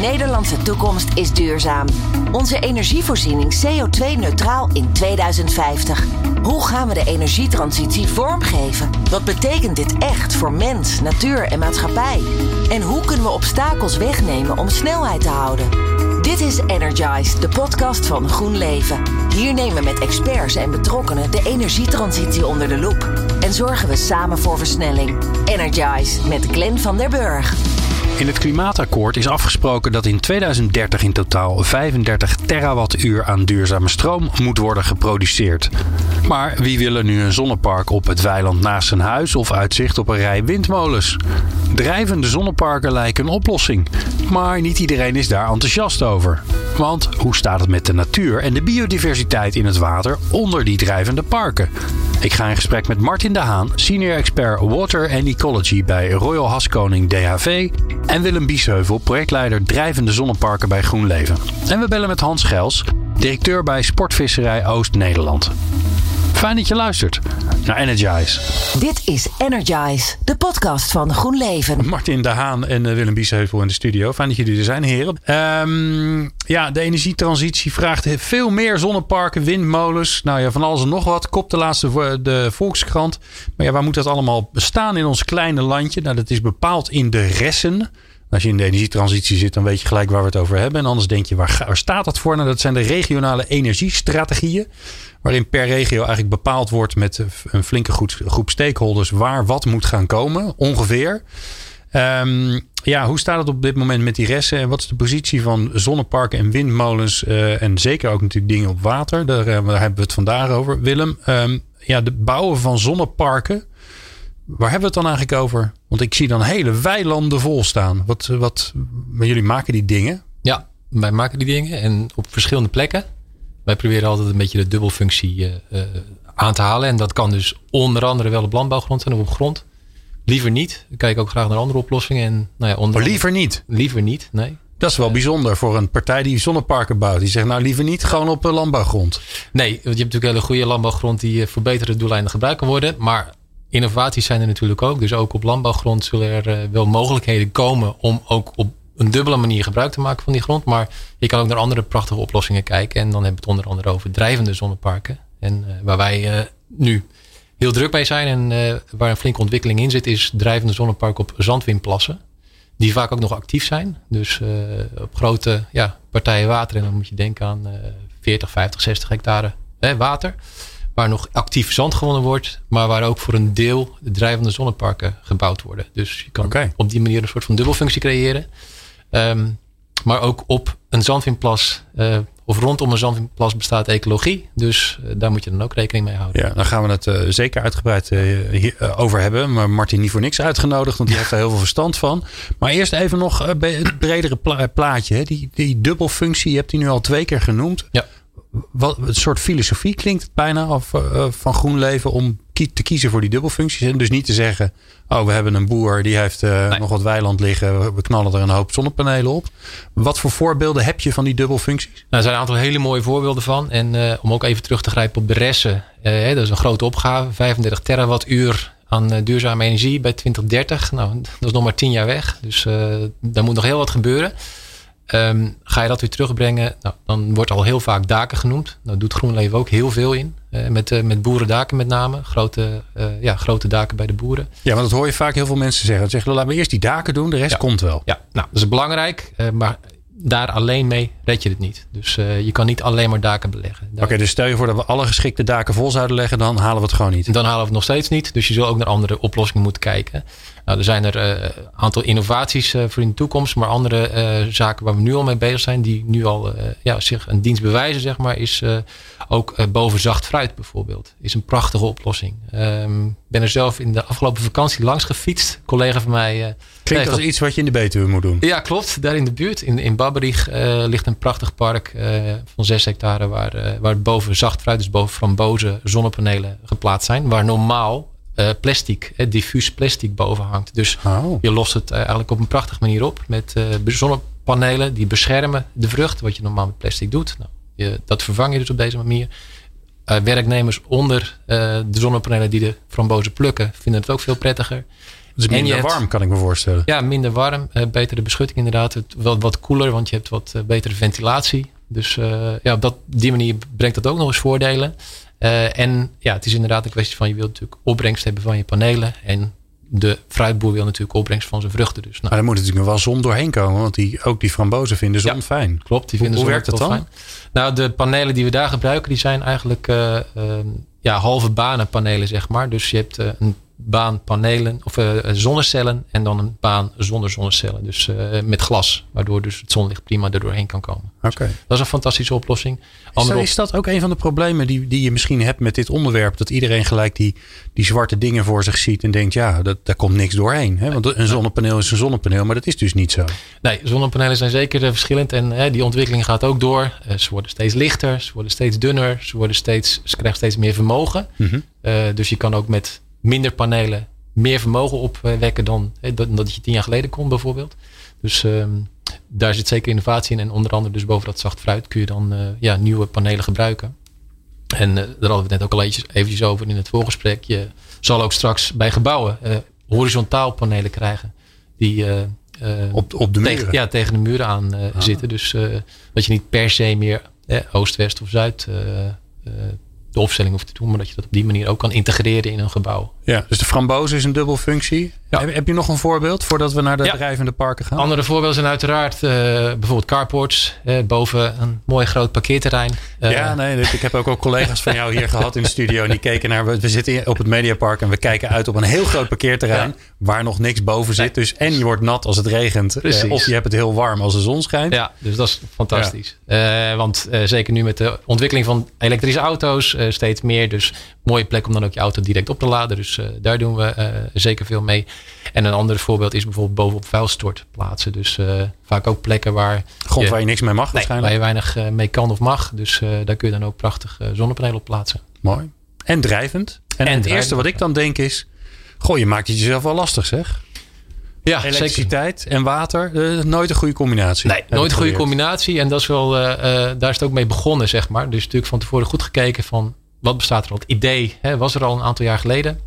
Nederlandse toekomst is duurzaam. Onze energievoorziening CO2-neutraal in 2050. Hoe gaan we de energietransitie vormgeven? Wat betekent dit echt voor mens, natuur en maatschappij? En hoe kunnen we obstakels wegnemen om snelheid te houden? Dit is Energize, de podcast van GroenLeven. Hier nemen we met experts en betrokkenen de energietransitie onder de loep. En zorgen we samen voor versnelling. Energize met Glenn van der Burg. In het klimaatakkoord is afgesproken dat in 2030 in totaal 35 terawattuur aan duurzame stroom moet worden geproduceerd. Maar wie wil er nu een zonnepark op het weiland naast zijn huis of uitzicht op een rij windmolens? Drijvende zonneparken lijken een oplossing, maar niet iedereen is daar enthousiast over. Want hoe staat het met de natuur en de biodiversiteit in het water onder die drijvende parken? Ik ga in gesprek met Martin de Haan, senior expert Water and Ecology bij Royal Haskoning DHV en Willem Biesheuvel, projectleider drijvende zonneparken bij GroenLeven. En we bellen met Hans Gels, directeur bij Sportvisserij Oost-Nederland. Fijn dat je luistert naar Energize. Dit is Energize, de podcast van GroenLeven. Martin de Haan en eh, Willem Biesheuvel in de studio. Fijn dat jullie er zijn, heren. Ehm, ja, de energietransitie vraagt veel meer zonneparken, windmolens. Nou ja, van alles en nog wat. Kop de laatste de Volkskrant. Maar ja, waar moet dat allemaal bestaan in ons kleine landje? Nou, dat is bepaald in de ressen. Als je in de energietransitie zit, dan weet je gelijk waar we het over hebben. En anders denk je, waar, staat dat voor? Nou, dat zijn de regionale energiestrategieën. Waarin per regio eigenlijk bepaald wordt met een flinke groep stakeholders waar wat moet gaan komen, ongeveer. Um, ja, hoe staat het op dit moment met die resten? En wat is de positie van zonneparken en windmolens? Uh, en zeker ook natuurlijk dingen op water. Daar, daar hebben we het vandaag over. Willem, um, ja, de bouwen van zonneparken. Waar hebben we het dan eigenlijk over? Want ik zie dan hele weilanden vol staan. Wat, wat, maar jullie maken die dingen? Ja, wij maken die dingen en op verschillende plekken. Wij proberen altijd een beetje de dubbelfunctie uh, aan te halen. En dat kan dus onder andere wel op landbouwgrond zijn of op grond. Liever niet. Ik kijk ook graag naar andere oplossingen. En, nou ja, onder maar liever niet? Liever niet, nee. Dat is wel bijzonder voor een partij die zonneparken bouwt. Die zegt nou liever niet gewoon op landbouwgrond. Nee, want je hebt natuurlijk hele goede landbouwgrond die voor betere doeleinden gebruikt kan worden. Maar innovaties zijn er natuurlijk ook. Dus ook op landbouwgrond zullen er wel mogelijkheden komen om ook op een dubbele manier gebruik te maken van die grond. Maar je kan ook naar andere prachtige oplossingen kijken. En dan hebben we het onder andere over drijvende zonneparken. En uh, waar wij uh, nu heel druk mee zijn en waar een flinke ontwikkeling in zit, is drijvende zonneparken op zandwindplassen. Die vaak ook nog actief zijn. Dus op grote ja, partijen water. En dan moet je denken aan 40, 50, 60 hectare hè, water. Waar nog actief zand gewonnen wordt. Maar waar ook voor een deel de drijvende zonneparken gebouwd worden. Dus je kan okay. op die manier een soort van dubbelfunctie creëren. Um, maar ook op een zandwindplas uh, of rondom een zandwindplas bestaat ecologie. Dus uh, daar moet je dan ook rekening mee houden. Ja, dan gaan we het uh, zeker uitgebreid hier, over hebben. Maar Martin niet voor niks uitgenodigd, want die heeft daar heel veel verstand van. Maar eerst even nog het bredere pla plaatje. Hè? Die, die dubbelfunctie, je hebt die nu al twee keer genoemd. Ja. Wat, een soort filosofie klinkt het bijna of, van GroenLeven om te kiezen voor die dubbelfuncties. En dus niet te zeggen, oh we hebben een boer die heeft uh, nee. nog wat weiland liggen. We knallen er een hoop zonnepanelen op. Wat voor voorbeelden heb je van die dubbelfuncties? Nou, er zijn een aantal hele mooie voorbeelden van. En uh, om ook even terug te grijpen op de resten. Uh, dat is een grote opgave. 35 terawattuur aan duurzame energie bij 2030. Nou, dat is nog maar 10 jaar weg. Dus daar moet nog heel wat gebeuren. Um, ga je dat weer terugbrengen, nou, dan wordt al heel vaak daken genoemd. Nou doet GroenLeven ook heel veel in. Uh, met, uh, met boerendaken met name. Grote, uh, ja, grote daken bij de boeren. Ja, want dat hoor je vaak heel veel mensen zeggen. Ze zeggen, laten we eerst die daken doen, de rest ja. komt wel. Ja, nou, dat is belangrijk. maar daar alleen mee red je het niet. Dus je kan niet alleen maar daken beleggen. Oké, okay, dus stel je voor dat we alle geschikte daken vol zouden leggen, dan halen we het gewoon niet. Dan halen we het nog steeds niet. Dus je zult ook naar andere oplossingen moeten kijken. Nou, er zijn er een uh, aantal innovaties uh, voor in de toekomst. Maar andere uh, zaken waar we nu al mee bezig zijn. Die nu al ja, zich een dienst bewijzen, zeg maar. Is ook boven zacht fruit bijvoorbeeld. Is een prachtige oplossing. Ik um, ben er zelf in de afgelopen vakantie langs gefietst. Een collega van mij... Klinkt als iets wat je in de Betuwe moet doen. Ja, klopt. Daar in de buurt. In, in Babberich ligt een prachtig park van 6 hectare. Waar, waar boven zacht fruit, dus boven frambozen zonnepanelen geplaatst zijn. Waar normaal plastic, uh, diffuus plastic boven hangt. Dus oh. je lost het uh, eigenlijk op een prachtige manier op. Met zonnepanelen die beschermen de vrucht. Wat je normaal met plastic doet. Nou, je, dat vervang je dus op deze manier. werknemers onder de zonnepanelen die de frambozen plukken. Vinden het ook veel prettiger. Is minder warm, kan ik me voorstellen. Ja, minder warm. Uh, betere beschutting inderdaad. Het, wel wat koeler, want je hebt wat betere ventilatie. Dus ja, op dat, die manier brengt dat ook nog eens voordelen. En ja, het is inderdaad een kwestie van je wilt natuurlijk opbrengst hebben van je panelen. En de fruitboer wil natuurlijk opbrengst van zijn vruchten. Dus, nou. Maar er moet natuurlijk nog wel zon doorheen komen. Want die, ook die frambozen vinden zon fijn. Klopt, die vinden hoe, hoe werkt dat dan? Fijn. Nou, de panelen die we daar gebruiken, die zijn eigenlijk ja, halve banenpanelen, zeg maar. Dus je hebt een baan panelen of uh, zonnecellen en dan een baan zonder zonnecellen. Dus uh, met glas, waardoor dus het zonlicht prima er doorheen kan komen. Oké. Okay. Dus dat is een fantastische oplossing. Is dat, is dat, ook een van de problemen die, die je misschien hebt met dit onderwerp? Dat iedereen gelijk die, die zwarte dingen voor zich ziet en denkt, ja, dat, daar komt niks doorheen. Hè? Want een zonnepaneel is een zonnepaneel, maar dat is dus niet zo. Nee, zonnepanelen zijn zeker uh, verschillend en die ontwikkeling gaat ook door. ze worden steeds lichter, ze worden steeds dunner, ze, worden steeds, ze krijgen steeds meer vermogen. Mm -hmm. dus je kan ook met minder panelen meer vermogen opwekken dan, dan dat je tien jaar geleden kon bijvoorbeeld. Dus um, daar zit zeker innovatie in. En onder andere dus boven dat zacht fruit kun je dan uh, ja, nieuwe panelen gebruiken. En uh, daar hadden we het net ook al eventjes, eventjes over in het voorgesprek. Je zal ook straks bij gebouwen uh, horizontaal panelen krijgen. Die op, op de muren? Tegen, ja, tegen de muren aan ah. zitten. Dus dat je niet per se meer oost, west of zuid de opstelling hoeft te doen, maar dat je dat op die manier ook kan integreren in een gebouw. Ja, dus de framboze is een dubbel functie. Ja. Heb, je nog een voorbeeld voordat we naar de ja. drijvende parken gaan? Andere voorbeelden zijn uiteraard uh, bijvoorbeeld carports. Uh, boven een mooi groot parkeerterrein. Uh, ja, nee, ik heb ook, ook collega's van jou hier gehad in de studio. En die keken naar, we zitten op het Mediapark en we kijken uit op een heel groot parkeerterrein. Waar nog niks boven zit. Dus en je wordt nat als het regent. of je hebt het heel warm als de zon schijnt. Ja, dus dat is fantastisch. want zeker nu met de ontwikkeling van elektrische auto's steeds meer. Dus mooie plek om dan ook je auto direct op te laden. Dus daar doen we zeker veel mee. En een ander voorbeeld is bijvoorbeeld bovenop vuilstortplaatsen. Dus uh, vaak ook plekken waar... Grond je, waar je niks mee mag nee, waarschijnlijk. Waar je weinig mee kan of mag. Dus daar kun je dan ook prachtig zonnepanelen op plaatsen. Mooi. En drijvend. En, en het eerste wat ik dan denk is... Goh, je maakt het jezelf wel lastig zeg. Ja, Elektriciteit zeker. en water, nooit een goede combinatie. Nee, nooit een goede combinatie. En dat is wel, daar is het ook mee begonnen, zeg maar. Dus natuurlijk van tevoren goed gekeken van wat bestaat er al. Het idee hè, was er al een aantal jaar geleden.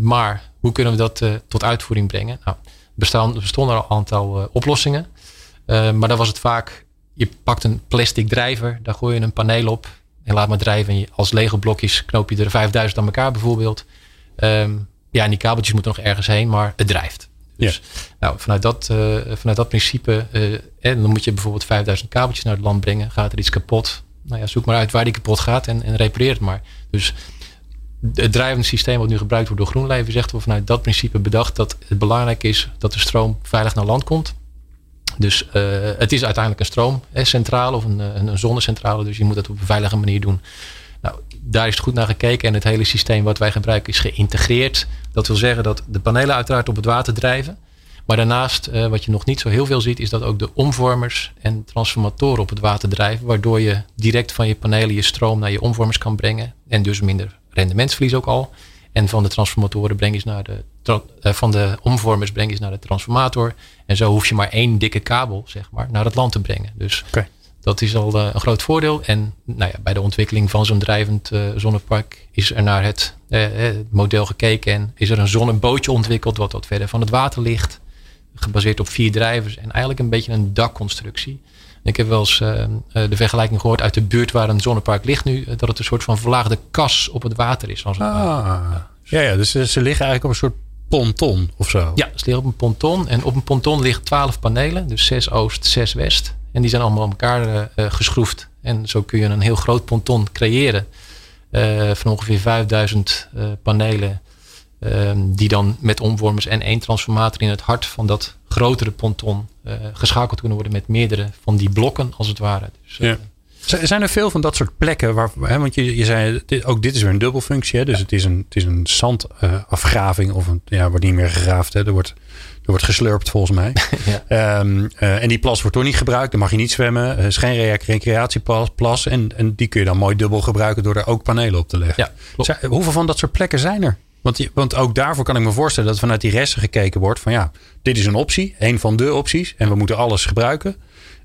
Maar hoe kunnen we dat uh, tot uitvoering brengen? Nou, bestaan, er bestonden al een aantal uh, oplossingen. Maar dan was het vaak, je pakt een plastic drijver, daar gooi je een paneel op en laat maar drijven. En als Lego blokjes knoop je er 5000 aan elkaar bijvoorbeeld. Um, ja, en die kabeltjes moeten nog ergens heen, maar het drijft. Dus ja. nou, vanuit, dat, vanuit dat principe, en dan moet je bijvoorbeeld 5000 kabeltjes naar het land brengen. Gaat er iets kapot? Nou ja, zoek maar uit waar die kapot gaat en, en repareer het maar. Dus het drijvende systeem wat nu gebruikt wordt door GroenLeven zegt we vanuit dat principe bedacht dat het belangrijk is dat de stroom veilig naar land komt. Dus uh, het is uiteindelijk een stroomcentrale of een, een, een, zonnecentrale. Dus je moet dat op een veilige manier doen. Nou, daar is goed naar gekeken. En het hele systeem wat wij gebruiken is geïntegreerd. Dat wil zeggen dat de panelen uiteraard op het water drijven. Maar daarnaast, uh, wat je nog niet zo heel veel ziet, is dat ook de omvormers en transformatoren op het water drijven. Waardoor je direct van je panelen je stroom naar je omvormers kan brengen. En dus minder rendementsverlies ook al. En van de transformatoren breng je naar de, uh, van de omvormers breng je naar de transformator. En zo hoef je maar één dikke kabel, zeg maar, naar het land te brengen. Dus okay. dat is al uh, een groot voordeel. En nou ja, bij de ontwikkeling van zo'n drijvend uh, zonnepark is er naar het, het, model gekeken. En is er een zonnebootje ontwikkeld wat wat verder van het water ligt. Gebaseerd op vier drijvers en eigenlijk een beetje een dakconstructie. Ik heb wel eens uh, de vergelijking gehoord uit de buurt waar een zonnepark ligt nu. Dat het een soort van verlaagde kas op het water is. Als het ah, ja, ja, dus ze liggen eigenlijk op een soort ponton of zo. Ja, ze liggen op een ponton. En op een ponton liggen twaalf panelen. Dus zes oost, zes west. En die zijn allemaal op elkaar geschroefd. En zo kun je een heel groot ponton creëren. Uh, van ongeveer 5000 panelen. Ehm, die dan met omvormers en één transformator in het hart van dat grotere ponton uh, geschakeld kunnen worden met meerdere van die blokken als het ware. Dus, ja. Uh, zijn er veel van dat soort plekken waar, hè, want je, je zei, dit, ook dit is weer een dubbelfunctie, hè, dus het is een, het is een zandafgraving of een, ja, wordt niet meer gegraafd, hè, er wordt, er wordt geslurpt volgens mij. ja. um, uh, en die plas wordt toch niet gebruikt, dan mag je niet zwemmen, is geen recreatieplas en, en die kun je dan mooi dubbel gebruiken door er ook panelen op te leggen. Ja, hoeveel van dat soort plekken zijn er? Want, want ook daarvoor kan ik me voorstellen dat vanuit die resten gekeken wordt van ja, dit is een optie, een van de opties en we moeten alles gebruiken.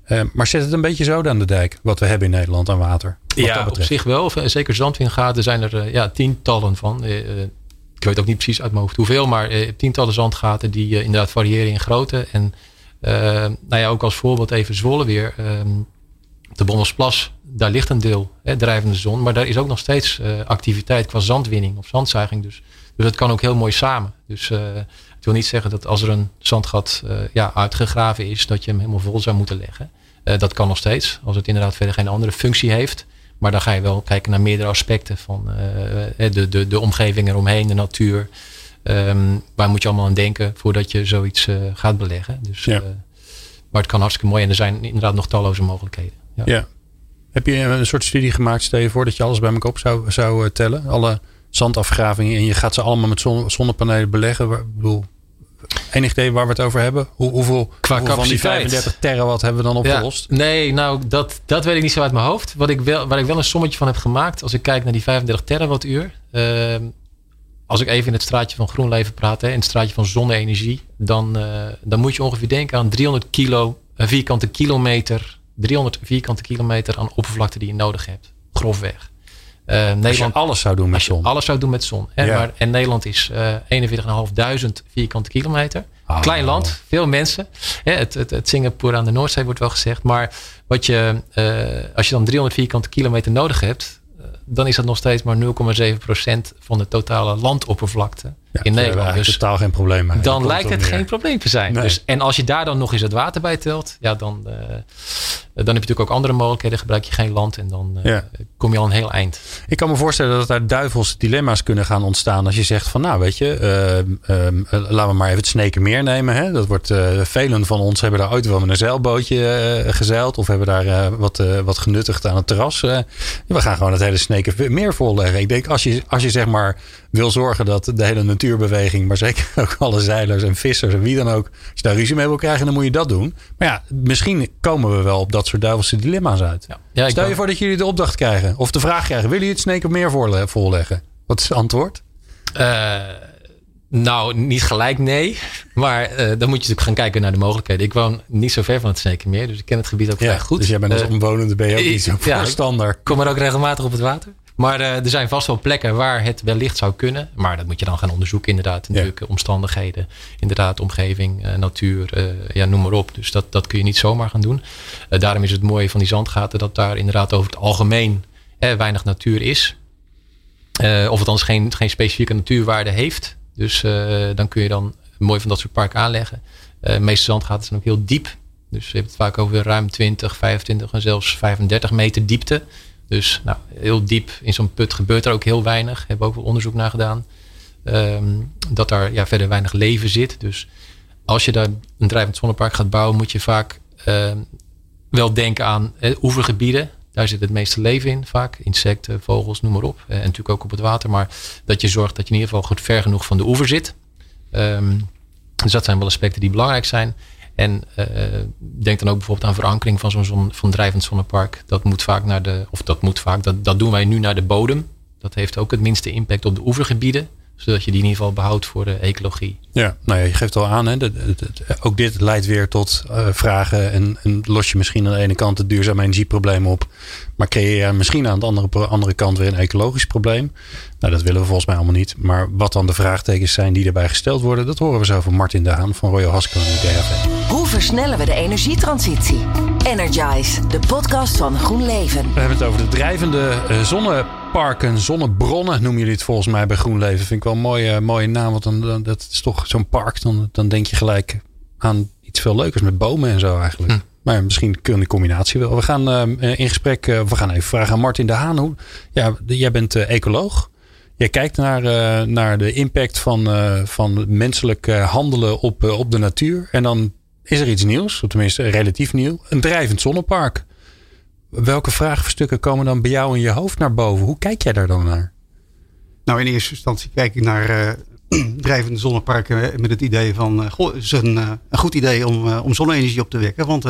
Uh, maar zet het een beetje zo aan de dijk, wat we hebben in Nederland aan water. Ja, op zich wel. Zeker zandwingaten zijn er uh, ja, tientallen van. Uh, ik weet ook niet precies uit mijn hoofd hoeveel, maar tientallen zandgaten die inderdaad variëren in grootte. En nou ja, ook als voorbeeld even Zwolle weer. Ehm, de Bommelsplas, daar ligt een deel, hè, drijvende zon. Maar daar is ook nog steeds activiteit qua zandwinning of zandzuiging. Dus, dus dat kan ook heel mooi samen. Dus het wil niet zeggen dat als er een zandgat ja, uitgegraven is, dat je hem helemaal vol zou moeten leggen. dat kan nog steeds, als het inderdaad verder geen andere functie heeft. Maar dan ga je wel kijken naar meerdere aspecten van de, de, de omgeving eromheen, de natuur. Um, waar moet je allemaal aan denken voordat je zoiets uh, gaat beleggen. Dus, ja. maar het kan hartstikke mooi en er zijn inderdaad nog talloze mogelijkheden. Ja. ja. Heb je een soort studie gemaakt, stel je voor dat je alles bij elkaar op zou, zou tellen? Alle zandafgravingen en je gaat ze allemaal met zonnepanelen beleggen. Ik bedoel, Enig idee waar we het over hebben? Hoe, hoeveel, Qua hoeveel van die 35 terawatt hebben we dan opgelost? nee, nou dat, dat weet ik niet zo uit mijn hoofd. Wat ik wel, waar ik wel een sommetje van heb gemaakt. Als ik kijk naar die 35 terawattuur. Uh, als ik even in het straatje van GroenLeven praat. Hè, in het straatje van zonne-energie. Dan, uh, dan moet je ongeveer denken aan 300 kilo, vierkante kilometer. 300 vierkante kilometer aan oppervlakte die je nodig hebt. Grofweg. Uh, Nederland, alles zou doen met zon. Alles zou doen met zon. En, maar, en Nederland is uh, 41.500 vierkante kilometer. Oh. Klein land, veel mensen. het, het, het, Singapore aan de Noordzee wordt wel gezegd. Maar wat je, uh, als je dan 300 vierkante kilometer nodig hebt, dan is dat nog steeds maar 0,7% van de totale landoppervlakte in Nederland. Dus totaal geen probleem. Dan lijkt het geen probleem te zijn. Dus, en als je daar dan nog eens het water bij telt, ja, dan, uh, dan heb je natuurlijk ook andere mogelijkheden. Gebruik je geen land en dan uh, kom je al een heel eind. Ik kan me voorstellen dat er duivelse dilemma's kunnen gaan ontstaan. Als je zegt van nou weet je, uh, laten we maar even het Snekenmeer nemen. Hè? Dat wordt, velen van ons hebben daar ooit wel met een zeilbootje gezeild. Of hebben daar wat, wat genuttigd aan het terras. we gaan gewoon het hele Snekenmeer volleggen. Ik denk als je, als je zeg maar wil zorgen dat de hele maar zeker ook alle zeilers en vissers en wie dan ook, als je daar ruzie mee wil krijgen, dan moet je dat doen. Maar ja, misschien komen we wel op dat soort duivelse dilemma's uit. Ja. Stel je voor dat jullie de opdracht krijgen of de vraag krijgen: willen jullie het meer voorleggen? Wat is het antwoord? Uh, nou, niet gelijk nee. Maar uh, dan moet je natuurlijk gaan kijken naar de mogelijkheden. Ik woon niet zo ver van het meer, dus ik ken het gebied ook vrij goed. Dus jij bent als uh, omwonende ben je ook niet zo ja, voorstander. Ik kom er ook regelmatig op het water. Maar uh, er zijn vast wel plekken waar het wellicht zou kunnen. Maar dat moet je dan gaan onderzoeken inderdaad. Natuurlijk omstandigheden, inderdaad omgeving, uh, natuur, uh, ja, noem maar op. Dus dat, dat kun je niet zomaar gaan doen. daarom is het mooie van die zandgaten dat daar inderdaad over het algemeen weinig natuur is. of het anders geen, geen specifieke natuurwaarde heeft. Dus dan kun je dan mooi van dat soort parken aanleggen. de meeste zandgaten zijn ook heel diep. Dus je hebt het vaak over ruim 20, 25 en zelfs 35 meter diepte. Dus nou, heel diep in zo'n put gebeurt er ook heel weinig. Hebben we ook wel onderzoek naar gedaan. Um, dat daar ja, verder weinig leven zit. Dus als je daar een drijvend zonnepark gaat bouwen, moet je vaak uh, wel denken aan eh, oevergebieden. Daar zit het meeste leven in, vaak. Insecten, vogels, noem maar op. Uh, en natuurlijk ook op het water. Maar dat je zorgt dat je in ieder geval goed ver genoeg van de oever zit. Um, dus dat zijn wel aspecten die belangrijk zijn. En uh, denk dan ook bijvoorbeeld aan verankering van zo'n zon, van drijvend zonnepark. Dat moet vaak naar de, of dat moet vaak, dat, dat doen wij nu naar de bodem. Dat heeft ook het minste impact op de oevergebieden zodat je die in ieder geval behoudt voor de ecologie. Ja, nou ja, je geeft al aan, hè, dat, ook dit leidt weer tot uh, vragen en, en, los je misschien aan de ene kant het duurzame energieprobleem op, maar creëer je misschien aan de andere, andere kant weer een ecologisch probleem. Nou, dat willen we volgens mij allemaal niet. Maar wat dan de vraagtekens zijn die erbij gesteld worden, dat horen we zo van Martin de Haan van Royal Haskell en DHV. Hoe versnellen we de energietransitie? Energize, de podcast van GroenLeven. We hebben het over de drijvende uh, zonneparken, zonnebronnen noemen jullie het volgens mij bij GroenLeven. Vind ik wel een mooie, mooie naam, want dan, dan dat is toch zo'n park. Dan, dan denk je gelijk aan iets veel leukers met bomen en zo eigenlijk. Hm. Maar misschien kunnen de combinatie wel. We gaan uh, in gesprek, uh, we gaan even vragen aan Martin de Haan. Hoe, ja, jij bent uh, ecoloog. Je kijkt naar, naar de impact van, van menselijk handelen op, op de natuur. En dan is er iets nieuws, of tenminste relatief nieuw. Een drijvend zonnepark. Welke vraagstukken komen dan bij jou in je hoofd naar boven? Hoe kijk jij daar dan naar? Nou, in eerste instantie kijk ik naar drijvende zonneparken met het idee van... Goh, het is een, een goed idee om, om zonne-energie op te wekken. Want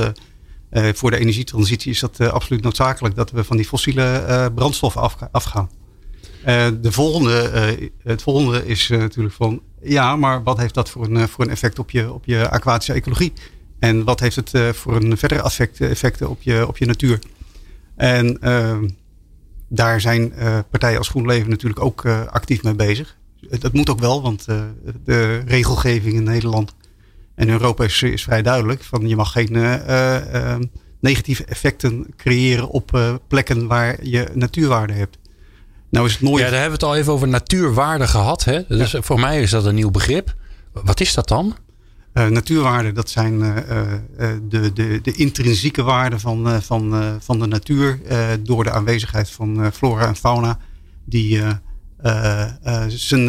voor de energietransitie is dat absoluut noodzakelijk... dat we van die fossiele brandstoffen af, afgaan. de volgende, het volgende is natuurlijk van ja, maar wat heeft dat voor een, voor een effect op je, op je aquatische ecologie? En wat heeft het voor een verdere effect, effecten op je, op je natuur? En uh, daar zijn uh, partijen als GroenLeven natuurlijk ook actief mee bezig. dat moet ook wel, want de regelgeving in Nederland en Europa is, is vrij duidelijk. Van je mag geen negatieve effecten creëren op plekken waar je natuurwaarde hebt. Nou is het mooi. Ja, daar hebben we het al even over natuurwaarde gehad. Hè? Dus voor mij is dat een nieuw begrip. Wat is dat dan? Uh, natuurwaarden, dat zijn uh, de, de, de intrinsieke waarden van, van, van de natuur door de aanwezigheid van flora en fauna die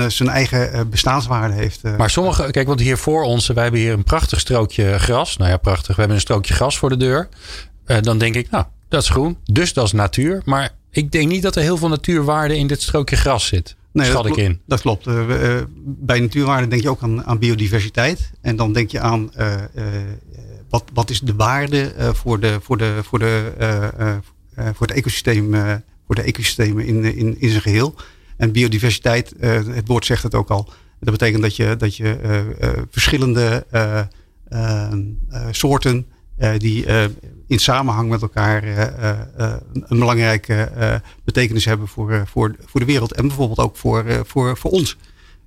zijn eigen bestaanswaarde heeft. Maar sommige, kijk, want hier voor ons, wij hebben hier een prachtig strookje gras. Nou ja, prachtig. We hebben een strookje gras voor de deur. dan denk ik, nou, dat is groen, dus dat is natuur. Maar ik denk niet dat er heel veel natuurwaarde in dit strookje gras zit. Nee, schat ik in. Dat klopt. Uh, bij natuurwaarde denk je ook aan, aan, biodiversiteit. En dan denk je aan uh, wat, wat is de waarde voor, de, voor, de, voor, de, voor het ecosysteem, voor de ecosystemen in, in, in zijn geheel. En biodiversiteit, het woord zegt het ook al. Dat betekent dat je, dat je verschillende soorten die in samenhang met elkaar uh, uh, een belangrijke betekenis hebben voor, voor, voor de wereld. En bijvoorbeeld ook voor, voor, voor ons.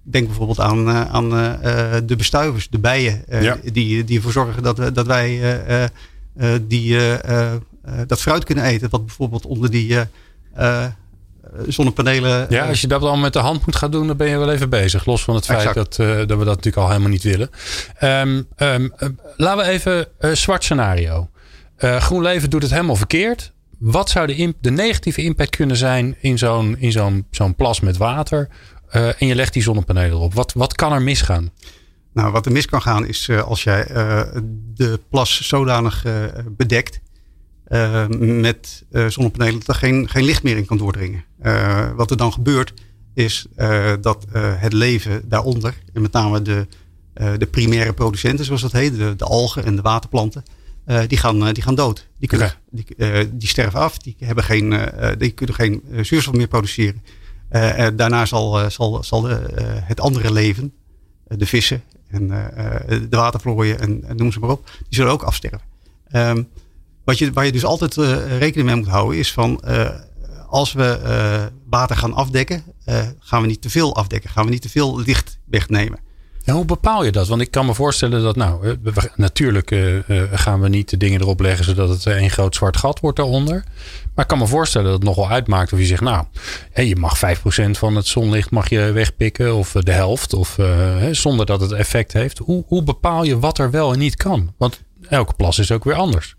Denk bijvoorbeeld aan, aan de bestuivers, de bijen, die, die ervoor zorgen dat, dat wij die, dat fruit kunnen eten. Wat bijvoorbeeld onder die zonnepanelen. Ja, als je dat dan met de hand moet gaan doen, dan ben je wel even bezig. Los van het feit dat, dat we dat natuurlijk al helemaal niet willen. Um, um, laten we even een zwart scenario. Uh, GroenLeven doet het helemaal verkeerd. Wat zou de, de negatieve impact kunnen zijn in zo'n zo'n plas met water? Uh, en je legt die zonnepanelen erop. Wat, wat kan er misgaan? Nou, wat er mis kan gaan is uh, als jij de plas zodanig bedekt met zonnepanelen dat er geen, geen licht meer in kan doordringen. wat er dan gebeurt is dat het leven daaronder, en met name de, de primaire producenten zoals dat heet, de algen en de waterplanten, uh, die, gaan, uh, die gaan dood. Die, kunnen, die, uh, die sterven af. Die, hebben geen, die kunnen geen zuurstof meer produceren. daarna zal, zal, zal de, het andere leven, de vissen en de watervlooien en, en, noem ze maar op, die zullen ook afsterven. Um, wat je, waar je dus altijd rekening mee moet houden is van als we water gaan afdekken, gaan we niet te veel afdekken. Gaan we niet te veel licht wegnemen. En hoe bepaal je dat? Want ik kan me voorstellen dat, nou, natuurlijk uh, gaan we niet de dingen erop leggen zodat het een groot zwart gat wordt daaronder. Maar ik kan me voorstellen dat het nogal uitmaakt of je zegt, nou, je mag 5% van het zonlicht mag je wegpikken of de helft, of zonder dat het effect heeft. Hoe, hoe bepaal je wat er wel en niet kan? Want elke plas is ook weer anders.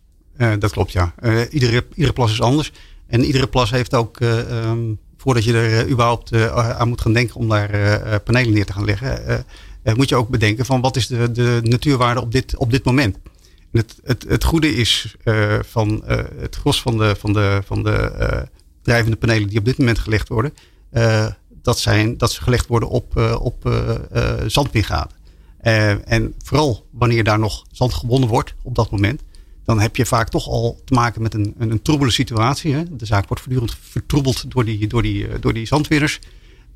dat klopt, ja. iedere, iedere plas is anders. En iedere plas heeft ook, um, voordat je er überhaupt aan moet gaan denken om daar panelen neer te gaan leggen moet je ook bedenken van wat is de, de natuurwaarde op dit, op dit moment. En het, het, het goede is uh, van uh, het gros van de, van de, van de drijvende panelen die op dit moment gelegd worden, dat, zijn, dat ze gelegd worden op, op zandwingaten. en vooral wanneer daar nog zand gewonnen wordt op dat moment, dan heb je vaak toch al te maken met een, een, een troebele situatie. Hè? De zaak wordt voortdurend vertroebeld door die, door die, door die zandwinners.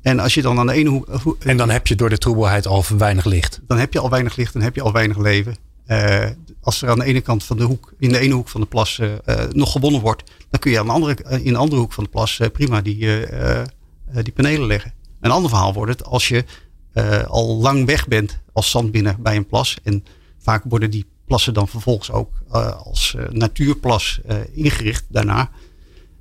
En als je dan aan de ene hoek. En dan heb je door de troebelheid al weinig licht. Dan heb je al weinig licht en heb je al weinig leven. Uh, als er aan de ene kant van de hoek, in de ene hoek van de plas uh, nog gewonnen wordt, dan kun je aan de andere, in de andere hoek van de plas prima die, die panelen leggen. Een ander verhaal wordt het als je al lang weg bent als zandbinnen bij een plas. En vaak worden die plassen dan vervolgens ook als natuurplas ingericht daarna.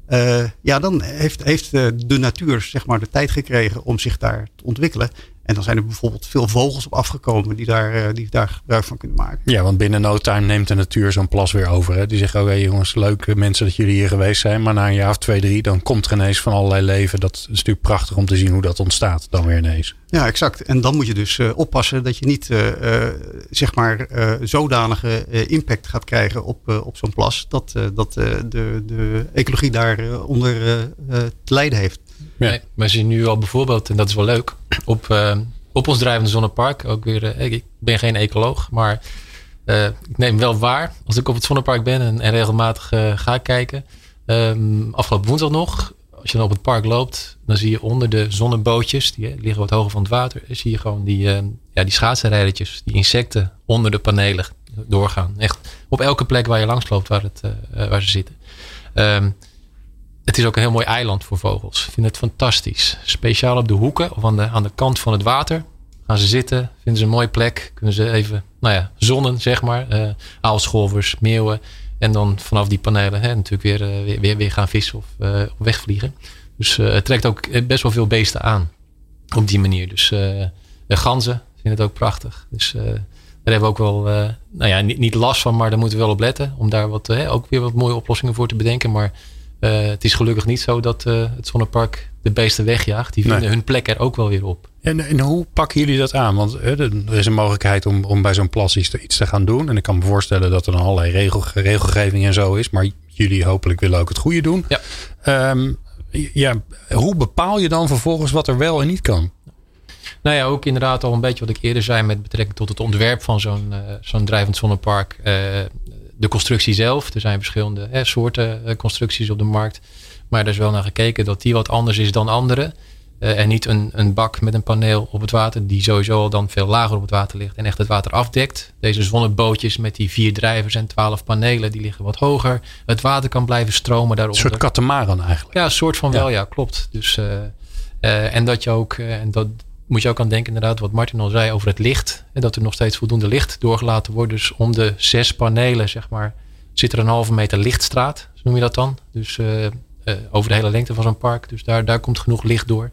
Uh, ja, dan heeft, heeft eh, de natuur zeg maar, de tijd gekregen om zich daar te ontwikkelen. En dan zijn er bijvoorbeeld veel vogels op afgekomen die daar, eh, die daar gebruik van kunnen maken. Ja, want binnen no time neemt de natuur zo'n plas weer over. Hè? Die zeggen, oké jongens, leuk mensen dat jullie hier geweest zijn. Maar na een jaar of twee, drie, dan komt er ineens van allerlei leven. Dat is natuurlijk prachtig om te zien hoe dat ontstaat dan weer ineens. Ja, exact. En dan moet je dus uh, oppassen dat je niet uh, zeg maar zodanige impact gaat krijgen op, op zo'n plas. Dat, dat de, de ecologie daaronder onder te lijden heeft. Ja. Nee, we zien nu al bijvoorbeeld, en dat is wel leuk, op, uh, op ons drijvende zonnepark. Ook weer, uh, ik ben geen ecoloog, maar uh, ik neem wel waar als ik op het zonnepark ben en, en regelmatig ga kijken. Um, afgelopen woensdag nog, als je dan op het park loopt, dan zie je onder de zonnebootjes, die liggen wat hoger van het water, zie je gewoon die, ja, die schaatsenrijdertjes, die insecten onder de panelen doorgaan. Echt op elke plek waar je langs loopt waar, het, waar ze zitten. Um, het is ook een heel mooi eiland voor vogels. Ik vind het fantastisch. Speciaal op de hoeken of aan de, aan de kant van het water. Gaan ze zitten, vinden ze een mooie plek. Kunnen ze even nou ja, zonnen, zeg maar. Uh, aalscholvers, meeuwen. En dan vanaf die panelen hè, natuurlijk weer, weer, weer, weer, gaan vissen of uh, wegvliegen. Dus het trekt ook best wel veel beesten aan. Op die manier. Dus ganzen vinden het ook prachtig. Dus daar hebben we ook wel, nou ja, niet, niet last van, maar daar moeten we wel op letten. Om daar wat, ook weer wat mooie oplossingen voor te bedenken. Maar uh, het is gelukkig niet zo dat uh, het zonnepark de beesten wegjaagt. Die vinden hun plek er ook wel weer op. En, en hoe pakken jullie dat aan? Want er is een mogelijkheid om, om bij zo'n plas iets te, iets te, gaan doen. En ik kan me voorstellen dat er dan allerlei regel, regelgeving en zo is. Maar jullie hopelijk willen ook het goede doen. Ja. Um, ja, hoe bepaal je dan vervolgens wat er wel en niet kan? Nou ja, ook inderdaad al een beetje wat ik eerder zei met betrekking tot het ontwerp van zo'n zo'n drijvend zonnepark de constructie zelf. Er zijn verschillende hè, soorten eh, constructies op de markt. Maar er is wel naar gekeken dat die wat anders is dan andere. Uh, en niet een, een bak met een paneel op het water, die sowieso al dan veel lager op het water ligt en echt het water afdekt. Deze zonnebootjes met die vier drijvers en twaalf panelen, die liggen wat hoger. Het water kan blijven stromen daaronder. Een soort katamaran eigenlijk. Ja, een soort van wel, ja, klopt. Dus, uh, en dat je ook, en dat, moet je ook aan denken, inderdaad, wat Martin al zei over het licht. En dat er nog steeds voldoende licht doorgelaten wordt. Dus om de zes panelen, zeg maar, zit er een halve meter lichtstraat, noem je dat dan. Dus uh, uh, over de hele lengte van zo'n park. Dus daar, daar komt genoeg licht door.